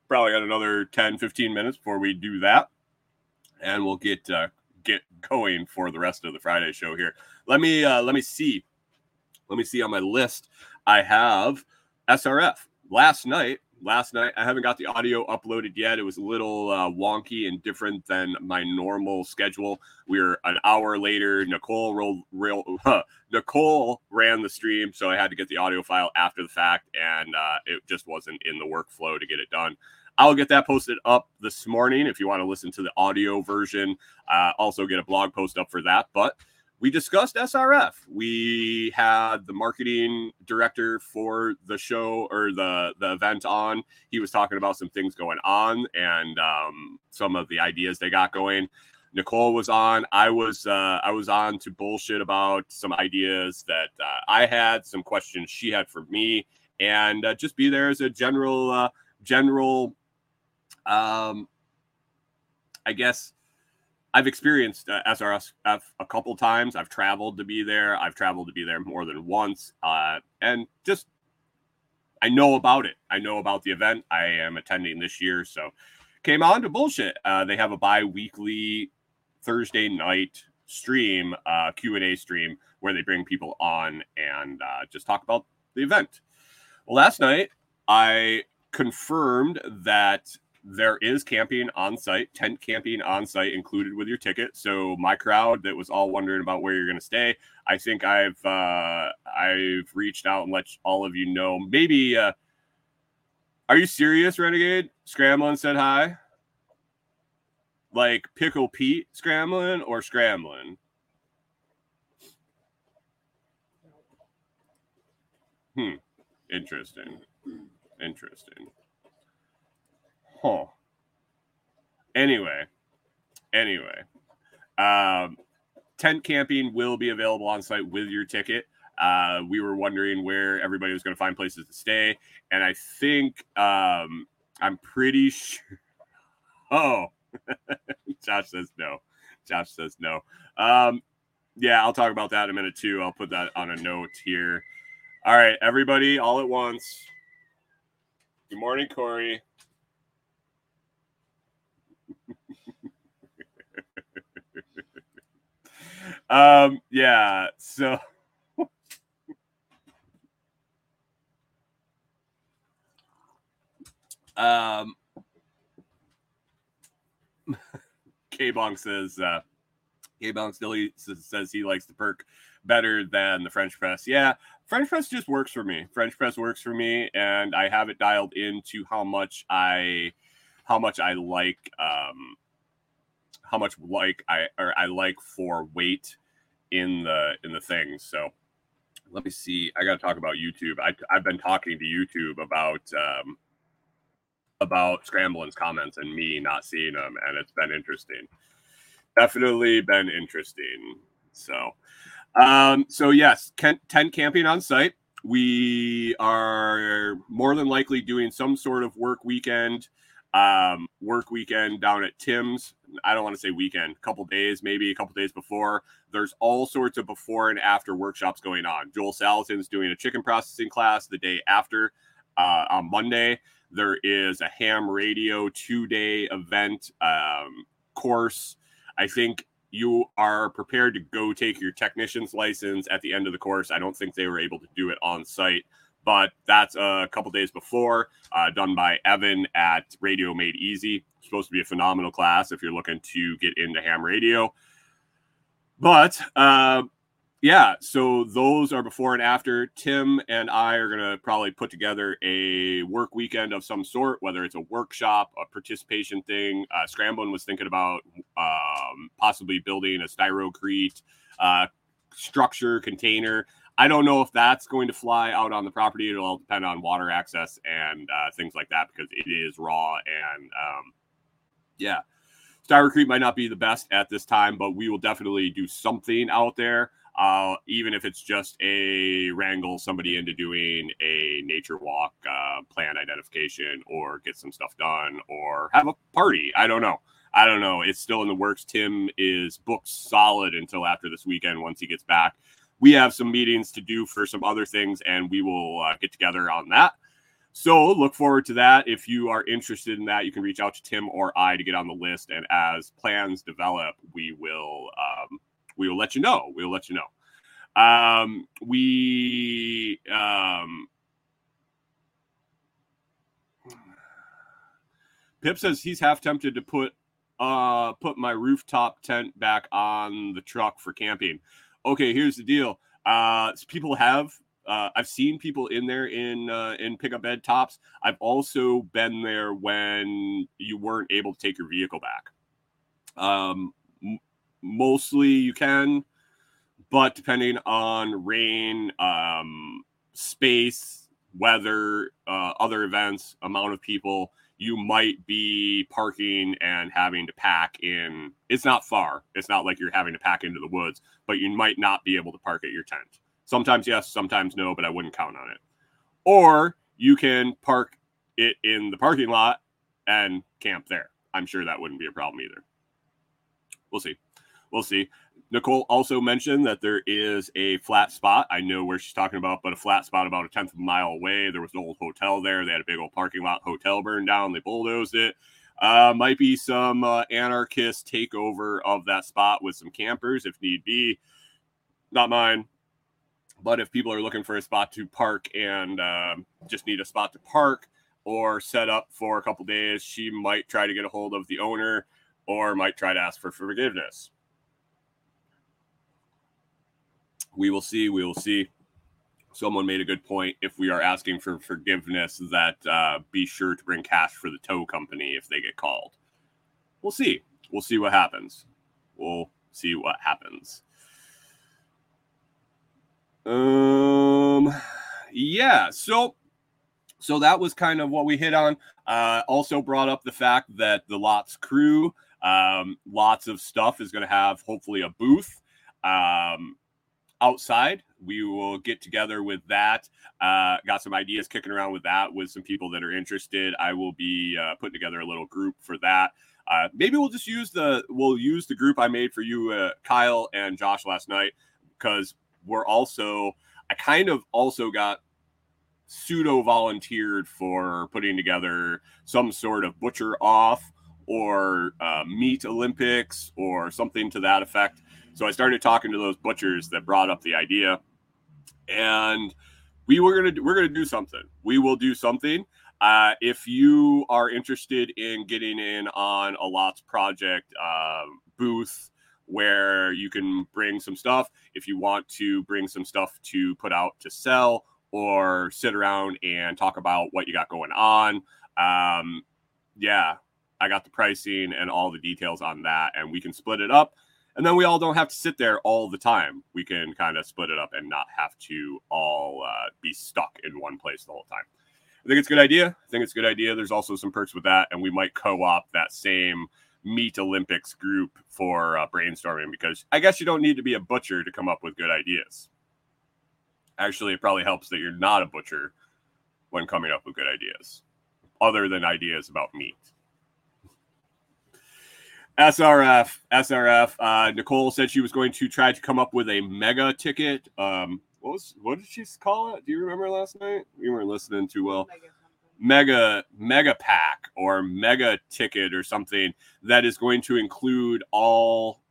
Probably got another 10, 15 minutes before we do that. And we'll get uh, get going for the rest of the Friday show here. Let me uh, let me see. Let me see on my list. I have SRF last night. Last night I haven't got the audio uploaded yet. It was a little uh, wonky and different than my normal schedule. We are an hour later. Nicole rolled, real uh, Nicole ran the stream, so I had to get the audio file after the fact, and uh, it just wasn't in the workflow to get it done. I'll get that posted up this morning if you want to listen to the audio version. Uh, also, get a blog post up for that. But we discussed SRF. We had the marketing director for the show or the the event on. He was talking about some things going on and um, some of the ideas they got going. Nicole was on. I was uh, I was on to bullshit about some ideas that uh, I had, some questions she had for me, and uh, just be there as a general uh, general um, I guess I've experienced uh, SRF a couple times. I've traveled to be there. I've traveled to be there more than once, uh, and just I know about it. I know about the event. I am attending this year, so came on to bullshit. Uh, they have a bi-weekly Thursday night stream, uh, Q and A stream, where they bring people on and uh, just talk about the event. Well, last night I confirmed that there is camping on site, tent camping on site included with your ticket. So my crowd that was all wondering about where you're going to stay, I think I've uh, I've reached out and let all of you know. Maybe uh, are you serious, Renegade? Scrambling said hi. Like Pickle Pete scrambling or scrambling? Hmm. Interesting. Interesting. Huh. Anyway, anyway, um, tent camping will be available on site with your ticket. Uh, we were wondering where everybody was going to find places to stay, and I think um, I'm pretty sure. Oh, Josh says no. Josh says no. Um, yeah, I'll talk about that in a minute too. I'll put that on a note here. All right, everybody, all at once. Good morning, Corey. Um, yeah, so um K Bong says uh K Bong still says he likes the perk better than the French press. Yeah, French press just works for me. French press works for me, and I have it dialed into how much I how much I like um how much like I or I like for weight in the in the things. So let me see. I got to talk about YouTube. I, I've been talking to YouTube about um, about Scrambling's comments and me not seeing them, and it's been interesting. Definitely been interesting. So, um, so yes, tent camping on site. We are more than likely doing some sort of work weekend um, work weekend down at Tim's. I don't want to say weekend, a couple days, maybe a couple days before. There's all sorts of before and after workshops going on. Joel Salatin's doing a chicken processing class the day after uh, on Monday. There is a ham radio two day event um, course. I think you are prepared to go take your technician's license at the end of the course. I don't think they were able to do it on site but that's a couple days before, uh, done by Evan at Radio Made Easy. supposed to be a phenomenal class if you're looking to get into ham radio. But uh, yeah, so those are before and after. Tim and I are going to probably put together a work weekend of some sort, whether it's a workshop, a participation thing. Uh, Scrambling was thinking about um, possibly building a styrocrete uh, structure container. I don't know if that's going to fly out on the property. It'll all depend on water access and uh, things like that because it is raw and um, yeah, Styrocrete might not be the best at this time, but we will definitely do something out there. Uh, even if it's just a wrangle somebody into doing a nature walk, uh, plant identification, or get some stuff done, or have a party. I don't know. I don't know. It's still in the works. Tim is booked solid until after this weekend once he gets back we have some meetings to do for some other things, and we will uh, get together on that. So look forward to that. If you are interested in that, you can reach out to Tim or I to get on the list. And as plans develop, we will um, we will let you know. We will let you know. Um, we um, Pip says he's half tempted to put uh put my rooftop tent back on the truck for camping okay, here's the deal. Uh, people have uh, I've seen people in there in uh, in pickup bed tops. I've also been there when you weren't able to take your vehicle back. Um, m- mostly you can, but depending on rain, um, space, weather, uh, other events, amount of people, you might be parking and having to pack in. It's not far. It's not like you're having to pack into the woods, but you might not be able to park at your tent. Sometimes yes, sometimes no, but I wouldn't count on it. Or you can park it in the parking lot and camp there. I'm sure that wouldn't be a problem either. We'll see. We'll see. Nicole also mentioned that there is a flat spot. I know where she's talking about, but a flat spot about a tenth of a mile away. There was an old hotel there. They had a big old parking lot hotel burned down. They bulldozed it. Uh, might be some uh, anarchist takeover of that spot with some campers if need be. Not mine. But if people are looking for a spot to park and uh, just need a spot to park or set up for a couple days, she might try to get a hold of the owner or might try to ask for forgiveness. We will see. We will see. Someone made a good point. If we are asking for forgiveness, that uh, be sure to bring cash for the tow company if they get called. We'll see. We'll see what happens. We'll see what happens. Um, yeah. So, so that was kind of what we hit on. Uh, also brought up the fact that the Lots crew, um, lots of stuff is going to have hopefully a booth. Um, outside. We will get together with that. Uh, got some ideas kicking around with that with some people that are interested. I will be uh, putting together a little group for that. Uh, maybe we'll just use the we'll use the group I made for you, uh, Kyle and Josh last night because we're also I kind of also got pseudo volunteered for putting together some sort of butcher off or uh, meat Olympics or something to that effect. So I started talking to those butchers that brought up the idea, and we were gonna we're gonna do something. We will do something. Uh, if you are interested in getting in on a lots project uh, booth where you can bring some stuff, if you want to bring some stuff to put out to sell or sit around and talk about what you got going on, um, yeah, I got the pricing and all the details on that, and we can split it up and then we all don't have to sit there all the time. We can kind of split it up and not have to all uh, be stuck in one place the whole time. I think it's a good idea. I think it's a good idea. There's also some perks with that, and we might co-op that same Meat Olympics group for uh, brainstorming because I guess you don't need to be a butcher to come up with good ideas. Actually, it probably helps that you're not a butcher when coming up with good ideas, other than ideas about meat. SRF, SRF. Uh, Nicole said she was going to try to come up with a mega ticket. Um, what was what did she call it? Do you remember last night? We weren't listening too well. Mega mega pack or mega ticket or something that is going to include all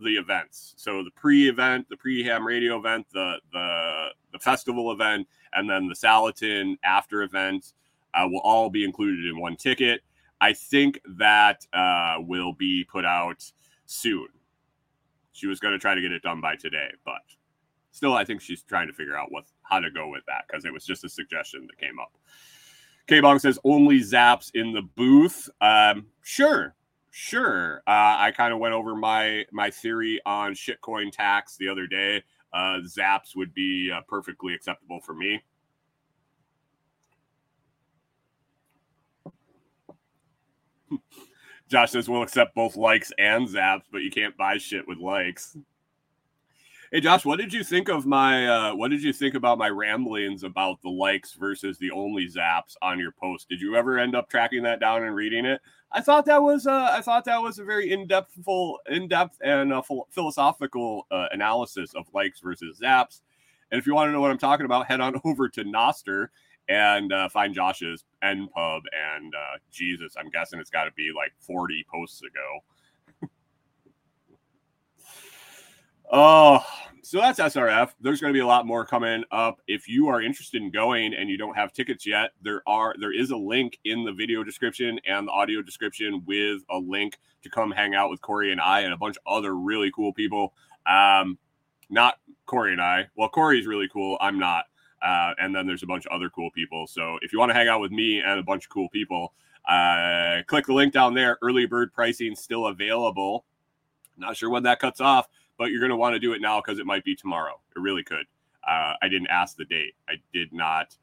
the events. So the pre-event, the pre-ham radio event, the the the festival event, and then the Salatin after event uh, will all be included in one ticket. I think that uh, will be put out soon. She was going to try to get it done by today, but still, I think she's trying to figure out what how to go with that because it was just a suggestion that came up. K Bong says only Zaps in the booth. Um, sure, sure. Uh, I kind of went over my my theory on shitcoin tax the other day. Uh, Zaps would be uh, perfectly acceptable for me. Josh says we'll accept both likes and zaps, but you can't buy shit with likes. Hey Josh, what did you think of my uh, what did you think about my ramblings about the likes versus the only zaps on your post? Did you ever end up tracking that down and reading it? I thought that was uh, I thought that was a very in-depth full in-depth and uh, philosophical uh, analysis of likes versus zaps. And if you want to know what I'm talking about, head on over to Nostr and uh, find Josh's N pub And uh, Jesus, I'm guessing it's got to be like 40 posts ago. oh, so that's SRF. There's going to be a lot more coming up. If you are interested in going and you don't have tickets yet, there are there is a link in the video description and the audio description with a link to come hang out with Corey and I and a bunch of other really cool people. Um, not Corey and I. Well, Corey's really cool. I'm not. Uh, and then there's a bunch of other cool people. So if you want to hang out with me and a bunch of cool people, uh, click the link down there. Early bird pricing still available. Not sure when that cuts off, but you're going to want to do it now because it might be tomorrow. It really could. Uh, I didn't ask the date. I did not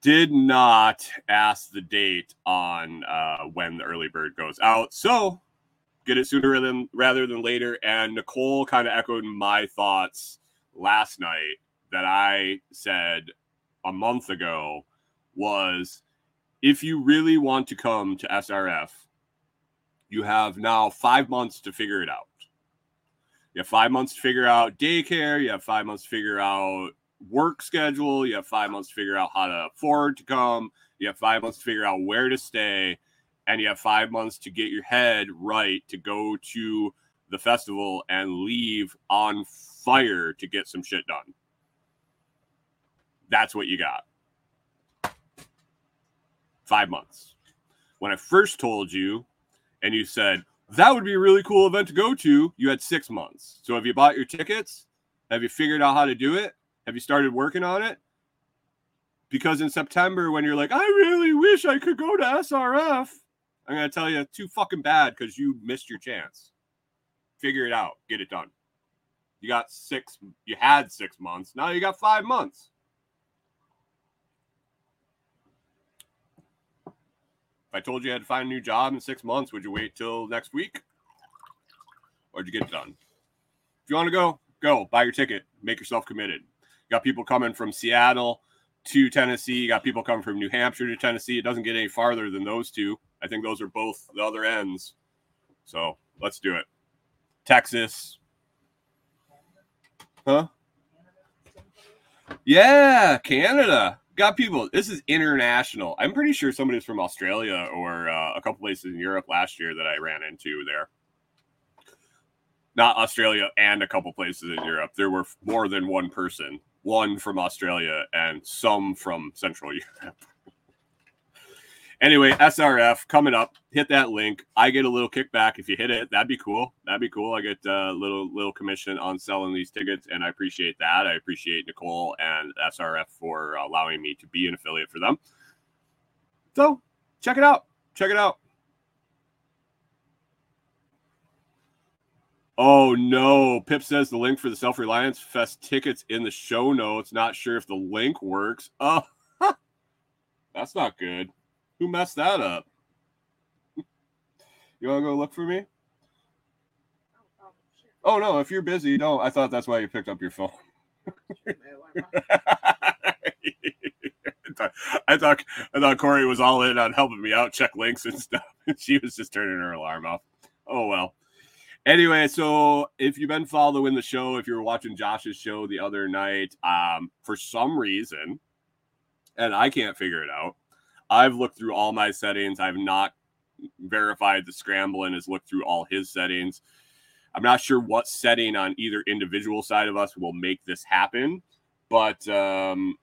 did not ask the date on uh, when the early bird goes out. So get it sooner than rather than later. And Nicole kind of echoed my thoughts last night that I said a month ago was if you really want to come to SRF, you have now five months to figure it out. You have five months to figure out daycare. You have five months to figure out work schedule. You have five months to figure out how to afford to come. You have five months to figure out where to stay. And you have five months to get your head right to go to the festival and leave on fire to get some shit done. That's what you got. Five months. When I first told you, and you said, that would be a really cool event to go to, you had six months. So have you bought your tickets? Have you figured out how to do it? Have you started working on it? Because in September, when you're like, I really wish I could go to SRF, I'm going to tell you, too fucking bad because you missed your chance. Figure it out, get it done. You got six, you had six months. Now you got five months. If I told you you had to find a new job in six months, would you wait till next week? Or would you get it done? If you want to go, go. Buy your ticket. Make yourself committed. You got people coming from Seattle to Tennessee. You got people coming from New Hampshire to Tennessee. It doesn't get any farther than those two. I think those are both the other ends. So let's do it. Texas. Huh? Yeah, Canada got people. This is international. I'm pretty sure somebody's from Australia or uh, a couple places in Europe last year that I ran into there. Not Australia and a couple places in Europe. There were more than one person, one from Australia and some from Central Europe. Anyway, SRF coming up. Hit that link. I get a little kickback if you hit it. That'd be cool. That'd be cool. I get a little little commission on selling these tickets, and I appreciate that. I appreciate Nicole and SRF for allowing me to be an affiliate for them. So check it out. Check it out. Oh no, Pip says the link for the Self Reliance Fest tickets in the show notes. Not sure if the link works. Oh, that's not good. Who messed that up? You want to go look for me? Oh no, if you're busy, no. I thought that's why you picked up your phone. I thought I thought Corey was all in on helping me out, check links and stuff. she was just turning her alarm off. Oh well. Anyway, so if you've been following the show, if you were watching Josh's show the other night, um, for some reason, and I can't figure it out, I've looked through all my settings. I've not verified the scramble and has looked through all his settings. I'm not sure what setting on either individual side of us will make this happen, but um,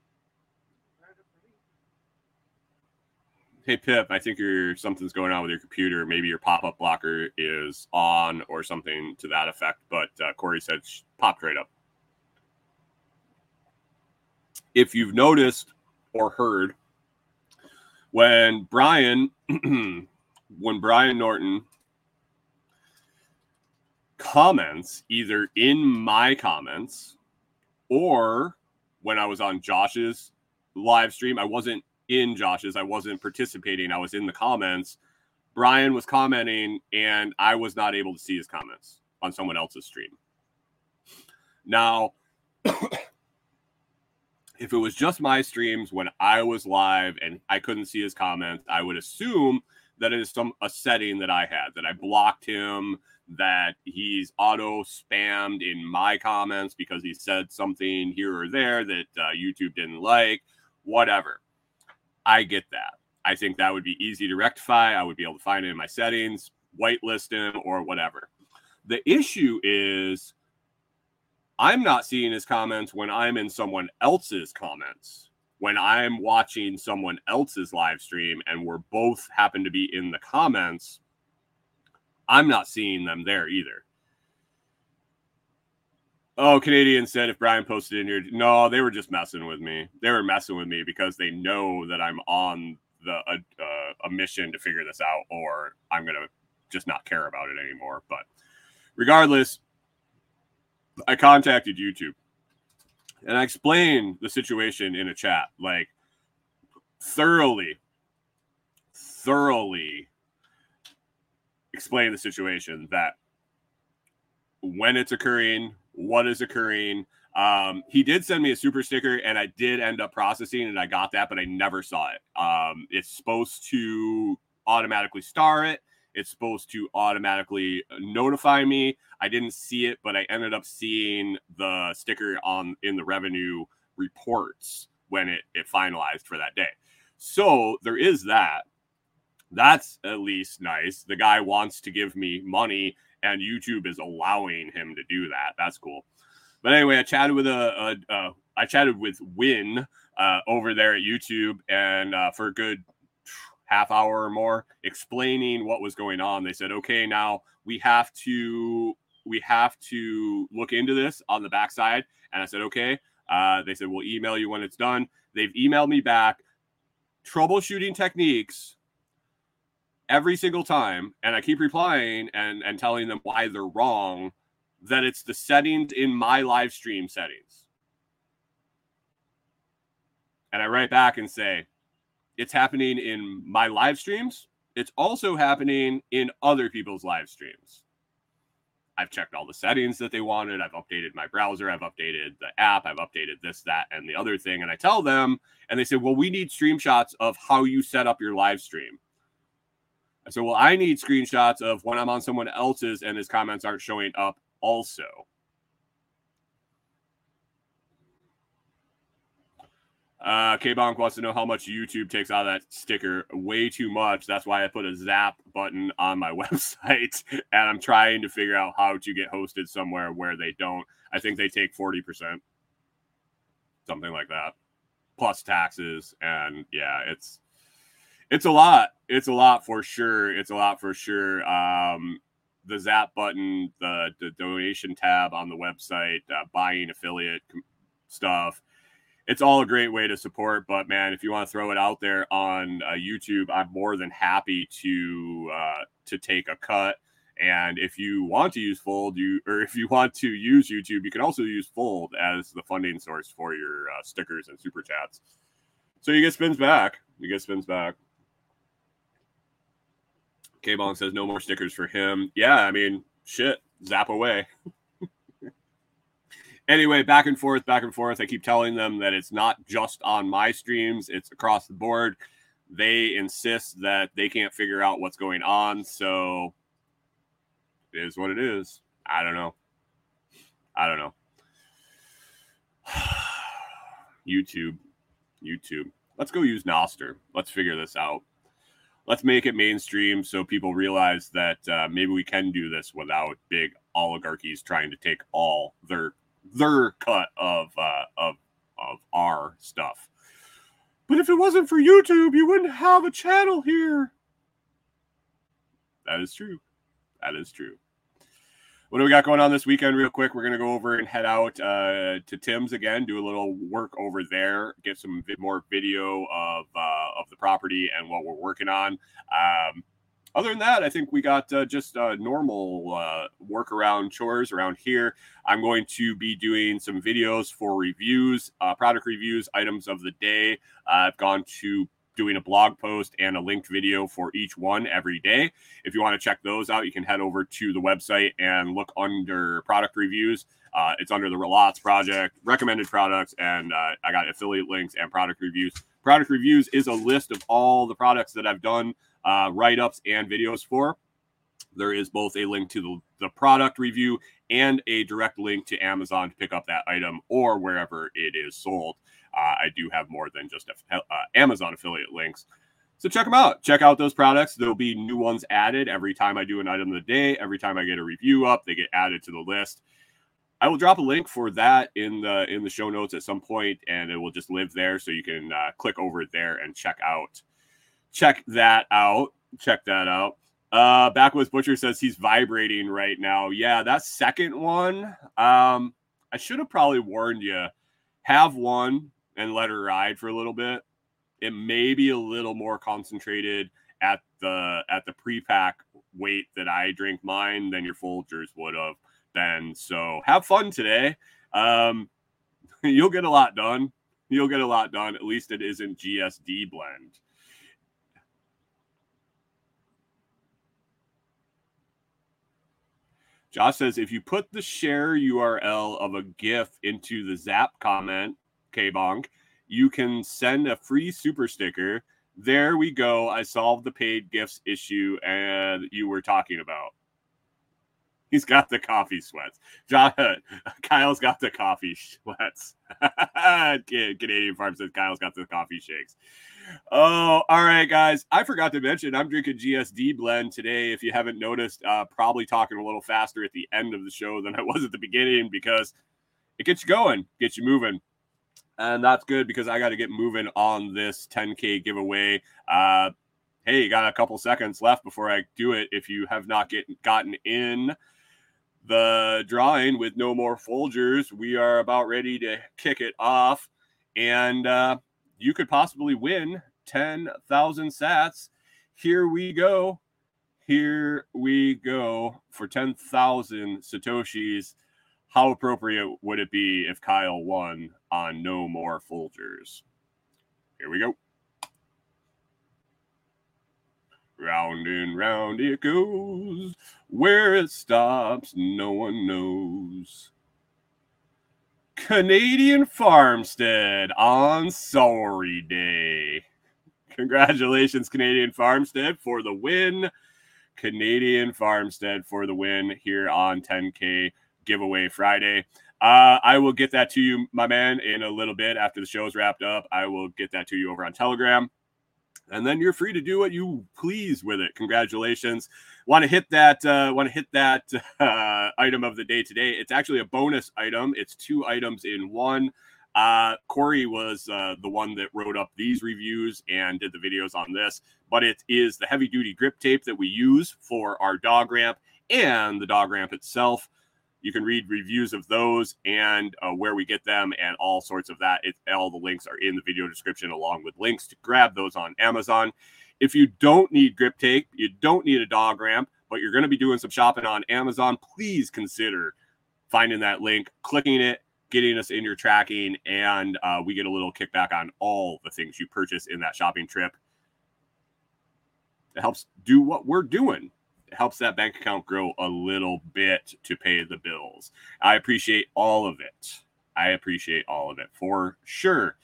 hey Pip, I think your something's going on with your computer. Maybe your pop-up blocker is on or something to that effect. But uh, Corey said popped right up. If you've noticed or heard, when Brian, when Brian Norton comments either in my comments or when I was on Josh's live stream, I wasn't in Josh's, I wasn't participating, I was in the comments. Brian was commenting, and I was not able to see his comments on someone else's stream. Now, if it was just my streams when I was live and I couldn't see his comments, I would assume that it is some a setting that I had that I blocked him, that he's auto spammed in my comments because he said something here or there that uh, YouTube didn't like, whatever. I get that. I think that would be easy to rectify. I would be able to find it in my settings, whitelist him, or whatever. The issue is I'm not seeing his comments when I'm in someone else's comments. When I'm watching someone else's live stream and we're both happen to be in the comments, I'm not seeing them there either. Oh, Canadian said if Brian posted in here, no, they were just messing with me. They were messing with me because they know that I'm on the a, uh, a mission to figure this out, or I'm gonna just not care about it anymore. But regardless, I contacted YouTube and I explained the situation in a chat, like thoroughly, thoroughly explain the situation that when it's occurring, what is occurring. Um, he did send me a super sticker, and I did end up processing, and I got that, but I never saw it. Um, it's supposed to automatically star it, it's supposed to automatically notify me. I didn't see it, but I ended up seeing the sticker on in the revenue reports when it, it finalized for that day. So there is that. That's at least nice. The guy wants to give me money, and YouTube is allowing him to do that. That's cool. But anyway, I chatted with a, a, a I chatted with Win uh, over there at YouTube, and uh, for a good half hour or more, explaining what was going on. They said, "Okay, now we have to we have to look into this on the backside." And I said, "Okay." Uh, they said, "We'll email you when it's done." They've emailed me back troubleshooting techniques every single time, and I keep replying and and telling them why they're wrong. That it's the settings in my live stream settings. And I write back and say, it's happening in my live streams. It's also happening in other people's live streams. I've checked all the settings that they wanted. I've updated my browser. I've updated the app. I've updated this, that, and the other thing. And I tell them, and they say, well, we need screenshots of how you set up your live stream. I said, well, I need screenshots of when I'm on someone else's and his comments aren't showing up also. Uh, K Bonk wants to know how much YouTube takes out of that sticker. Way too much. That's why I put a zap button on my website, and I'm trying to figure out how to get hosted somewhere where they don't. I think they take 40%, something like that, plus taxes. And yeah, it's it's a lot. It's a lot for sure. It's a lot for sure. Um, the zap button, the, the donation tab on the website, uh, buying affiliate stuff it's all a great way to support. But man, if you want to throw it out there on uh, YouTube, I'm more than happy to uh, to take a cut. And if you want to use Fold, you or if you want to use YouTube, you can also use Fold as the funding source for your uh, stickers and super chats. So you get spins back. You get spins back. K Bong says no more stickers for him. Yeah, I mean, shit, zap away. anyway, back and forth, back and forth. I keep telling them that it's not just on my streams, it's across the board. They insist that they can't figure out what's going on. So it is what it is. I don't know. I don't know. YouTube. YouTube. Let's go use Nostr. Let's figure this out. Let's make it mainstream so people realize that uh, maybe we can do this without big oligarchies trying to take all their their cut of uh, of of our stuff. But if it wasn't for YouTube, you wouldn't have a channel here. That is true. That is true. What do we got going on this weekend, real quick? We're going to go over and head out uh, to Tim's again, do a little work over there, get some more video of uh, of the property and what we're working on. Um, other than that, I think we got uh, just uh, normal uh, work around chores around here. I'm going to be doing some videos for reviews, uh, product reviews, items of the day. I've gone to doing a blog post and a linked video for each one every day. If you want to check those out, you can head over to the website and look under product reviews. Uh, it's under the Relots project, recommended products, and uh, I got affiliate links and product reviews. Product reviews is a list of all the products that I've done uh, write ups and videos for. There is both a link to the, the product review and a direct link to Amazon to pick up that item or wherever it is sold. Uh, I do have more than just a, uh, Amazon affiliate links. So check them out. Check out those products. There'll be new ones added every time I do an item of the day. Every time I get a review up, they get added to the list. I will drop a link for that in the in the show notes at some point, and it will just live there, so you can uh, click over there and check out check that out. Check that out. Uh, Backwoods Butcher says he's vibrating right now. Yeah, that second one. Um, I should have probably warned you. Have one and let her ride for a little bit. It may be a little more concentrated at the at the pre-pack weight that I drink mine than your Folgers would have been. So have fun today. Um, you'll get a lot done. You'll get a lot done. At least it isn't GSD blend. Josh says if you put the share URL of a GIF into the Zap comment, K Bonk, you can send a free super sticker There we go. I solved the paid gifts issue and you were talking about. He's got the coffee sweats. John, Kyle's got the coffee sweats. Canadian Farm says Kyle's got the coffee shakes. Oh, all right, guys. I forgot to mention I'm drinking GSD blend today. If you haven't noticed, uh, probably talking a little faster at the end of the show than I was at the beginning because it gets you going, gets you moving. And that's good because I got to get moving on this 10K giveaway. Uh, hey, you got a couple seconds left before I do it. If you have not get, gotten in, the drawing with no more Folgers. We are about ready to kick it off, and uh, you could possibly win 10,000 sats. Here we go. Here we go for 10,000 Satoshis. How appropriate would it be if Kyle won on No More Folgers? Here we go. Round and round it goes. Where it stops, no one knows. Canadian Farmstead on Sorry Day. Congratulations, Canadian Farmstead, for the win. Canadian Farmstead for the win here on 10K Giveaway Friday. Uh, I will get that to you, my man, in a little bit after the show's wrapped up. I will get that to you over on Telegram and then you're free to do what you please with it. Congratulations! Want to hit that? Uh, Want to hit that uh, item of the day today? It's actually a bonus item. It's two items in one. Uh, Corey was uh, the one that wrote up these reviews and did the videos on this, but it is the heavy duty grip tape that we use for our dog ramp and the dog ramp itself. You can read reviews of those and uh, where we get them and all sorts of that. It, all the links are in the video description, along with links to grab those on Amazon. If you don't need grip tape, you don't need a dog ramp, but you're going to be doing some shopping on Amazon, please consider finding that link, clicking it, getting us in your tracking, and uh, we get a little kickback on all the things you purchase in that shopping trip. It helps do what we're doing helps that bank account grow a little bit to pay the bills. I appreciate all of it. I appreciate all of it for sure.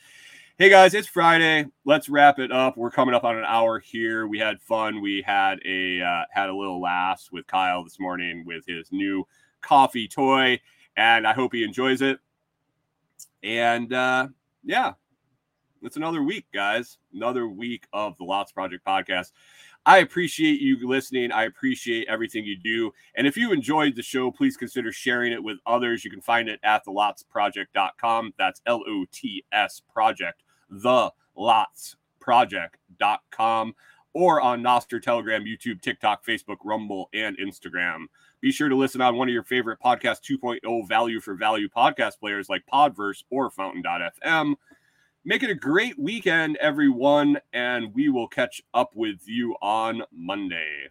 Hey guys, it's Friday. Let's wrap it up. We're coming up on an hour here. We had fun. We had a uh, had a little laughs with Kyle this morning with his new coffee toy, and I hope he enjoys it. And uh, yeah, it's another week, guys. Another week of the Lots Project podcast. I appreciate you listening. I appreciate everything you do. And if you enjoyed the show, please consider sharing it with others. You can find it at thelotsproject.com. That's L O T S project, the lots project.com, or on Nostr, Telegram, YouTube, TikTok, Facebook, Rumble, and Instagram. Be sure to listen on one of your favorite podcast 2.0 value for value podcast players like Podverse or Fountain.fm. Make it a great weekend, everyone, and we will catch up with you on Monday.